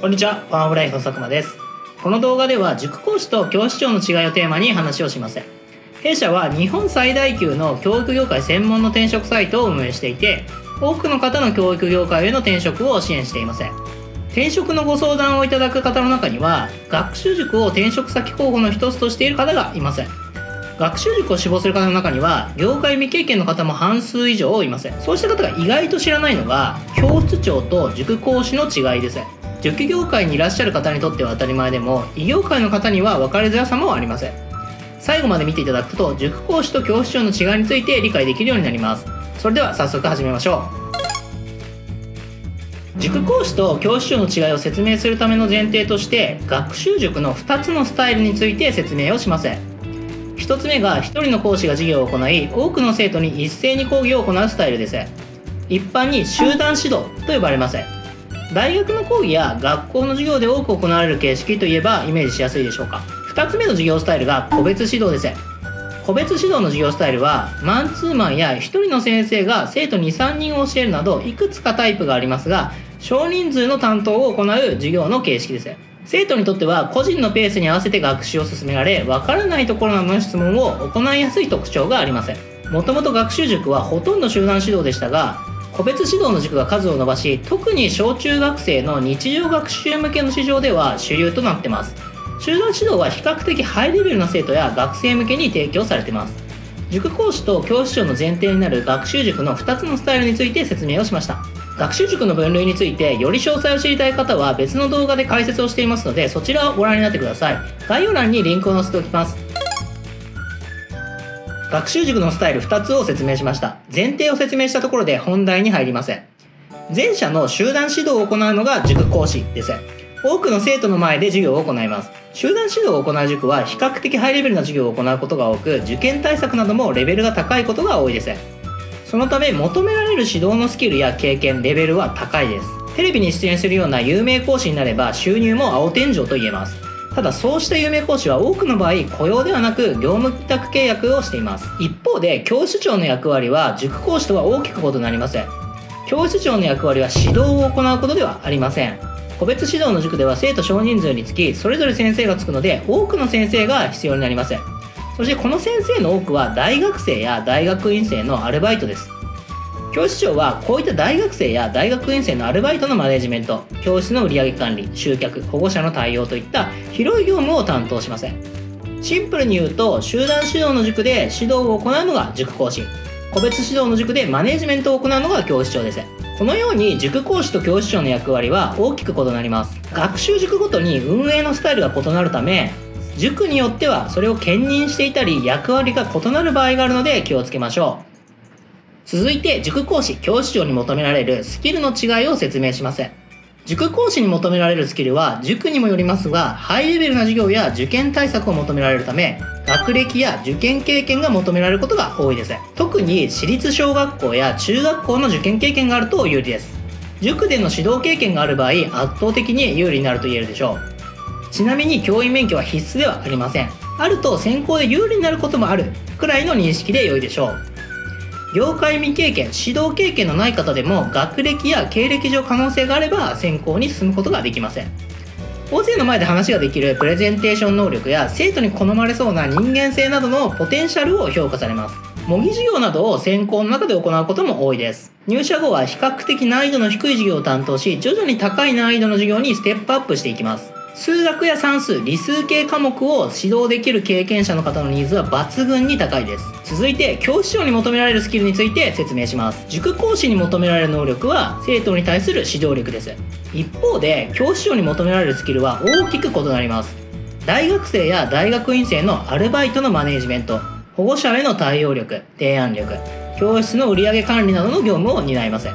こんにちは、ファンオブライフの佐久間です。この動画では塾講師と教師長の違いをテーマに話をします。弊社は日本最大級の教育業界専門の転職サイトを運営していて、多くの方の教育業界への転職を支援しています。転職のご相談をいただく方の中には、学習塾を転職先候補の一つとしている方がいます。学習塾を志望する方の中には業界未経験の方も半数以上いますそうした方が意外と知らないのが教室長と塾講師の違いです塾業界にいらっしゃる方にとっては当たり前でも異業界の方には分かりづらさもあります最後まで見ていただくと塾講師と教師長の違いについて理解できるようになります。それでは早速始めましょう。塾講師と教師長の違いを説明するための前提として学習塾の2つのスタイルについて説明をします1つ目が1人の講師が授業を行い多くの生徒に一斉に講義を行うスタイルです。一般に集団指導と呼ばれます大学の講義や学校の授業で多く行われる形式といえばイメージしやすいでしょうか。2つ目の授業スタイルが個別指導です。個別指導の授業スタイルはマンツーマンや1人の先生が生徒23人を教えるなどいくつかタイプがありますが少人数の担当を行う授業の形式です。生徒にとっては個人のペースに合わせて学習を進められわからないところなどの質問を行いやすい特徴があります。もともと学習塾はほとんど集団指導でしたが個別指導の塾が数を伸ばし特に小中学生の日常学習向けの市場では主流となってます。集団指導は比較的ハイレベルな生徒や学生向けに提供されてます。塾講師と教師長の前提になる学習塾の2つのスタイルについて説明をしました。学習塾の分類についてより詳細を知りたい方は別の動画で解説をしていますのでそちらをご覧になってください。概要欄にリンクを載せておきます。学習塾のスタイル2つを説明しました。前提を説明したところで本題に入りません。前者の集団指導を行うのが塾講師です。多くの生徒の前で授業を行います。集団指導を行う塾は比較的ハイレベルな授業を行うことが多く受験対策などもレベルが高いことが多いです。そのため求められる指導のスキルや経験レベルは高いです。テレビに出演するような有名講師になれば収入も青天井と言えます。ただそうした有名講師は多くの場合雇用ではなく業務委託契約をしています。一方で教室長の役割は塾講師とは大きく異なりません。教室長の役割は指導を行うことではありません。個別指導の塾では生徒少人数につきそれぞれ先生がつくので多くの先生が必要になりますそしてこの先生の多くは大学生や大学院生のアルバイトです。教室長はこういった大学生や大学院生のアルバイトのマネジメント教室の売上管理集客保護者の対応といった広い業務を担当しません。シンプルに言うと集団指導の塾で指導を行うのが塾講師。個別指導の塾でマネジメントを行うのが教師長です。このように塾講師と教師長の役割は大きく異なります。学習塾ごとに運営のスタイルが異なるため塾によってはそれを兼任していたり役割が異なる場合があるので気をつけましょう。続いて塾講師教師長に求められるスキルの違いを説明します。塾講師に求められるスキルは塾にもよりますがハイレベルな授業や受験対策を求められるため学歴や受験経験が求められることが多いです。特に私立小学校や中学校の受験経験があると有利です。塾での指導経験がある場合圧倒的に有利になると言えるでしょう。ちなみに教員免許は必須ではありません。あると専攻で有利になることもあるくらいの認識で良いでしょう。業界未経験指導経験のない方でも学歴や経歴上可能性があれば専攻に進むことができません。大勢の前で話ができるプレゼンテーション能力や生徒に好まれそうな人間性などのポテンシャルを評価されます。模擬授業などを専攻の中で行うことも多いです。入社後は比較的難易度の低い授業を担当し徐々に高い難易度の授業にステップアップしていきます。数学や算数理数系科目を指導できる経験者の方のニーズは抜群に高いです。続いて教師長に求められるスキルについて説明します。塾講師に求められる能力は生徒に対する指導力です。一方で教師長に求められるスキルは大きく異なります。大学生や大学院生のアルバイトのマネージメント。保護者への対応力提案力。教室の売上管理などの業務を担います。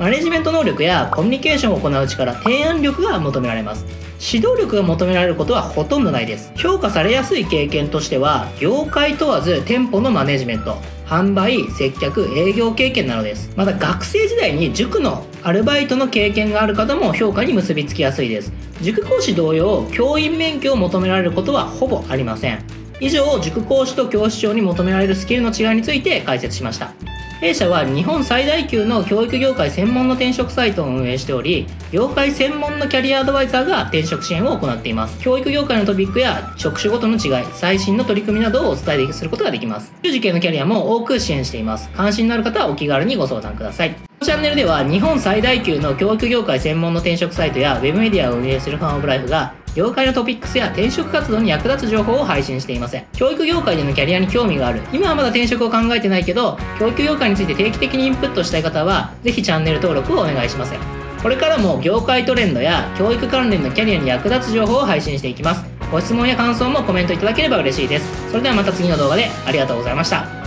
マネジメント能力やコミュニケーションを行う力提案力が求められます。指導力が求められることはほとんどないです。評価されやすい経験としては業界問わず店舗のマネジメント販売接客営業経験なのです。また学生時代に塾のアルバイトの経験がある方も評価に結びつきやすいです。塾講師同様教員免許を求められることはほぼありません。以上塾講師と教師長に求められるスキルの違いについて解説しました。弊社は日本最大級の教育業界専門の転職サイトを運営しており業界専門のキャリアアドバイザーが転職支援を行っています。教育業界のトピックや職種ごとの違い最新の取り組みなどをお伝えすることができます。受験のキャリアも多く支援しています。関心のある方はお気軽にご相談ください。このチャンネルでは日本最大級の教育業界専門の転職サイトやウェブメディアを運営するファンオブライフが業界のトピックスや転職活動に役立つ情報を配信していません。教育業界でのキャリアに興味がある。今はまだ転職を考えてないけど教育業界について定期的にインプットしたい方はぜひチャンネル登録をお願いしますこれからも業界トレンドや教育関連のキャリアに役立つ情報を配信していきます。ご質問や感想もコメントいただければ嬉しいです。それではまた次の動画でありがとうございました。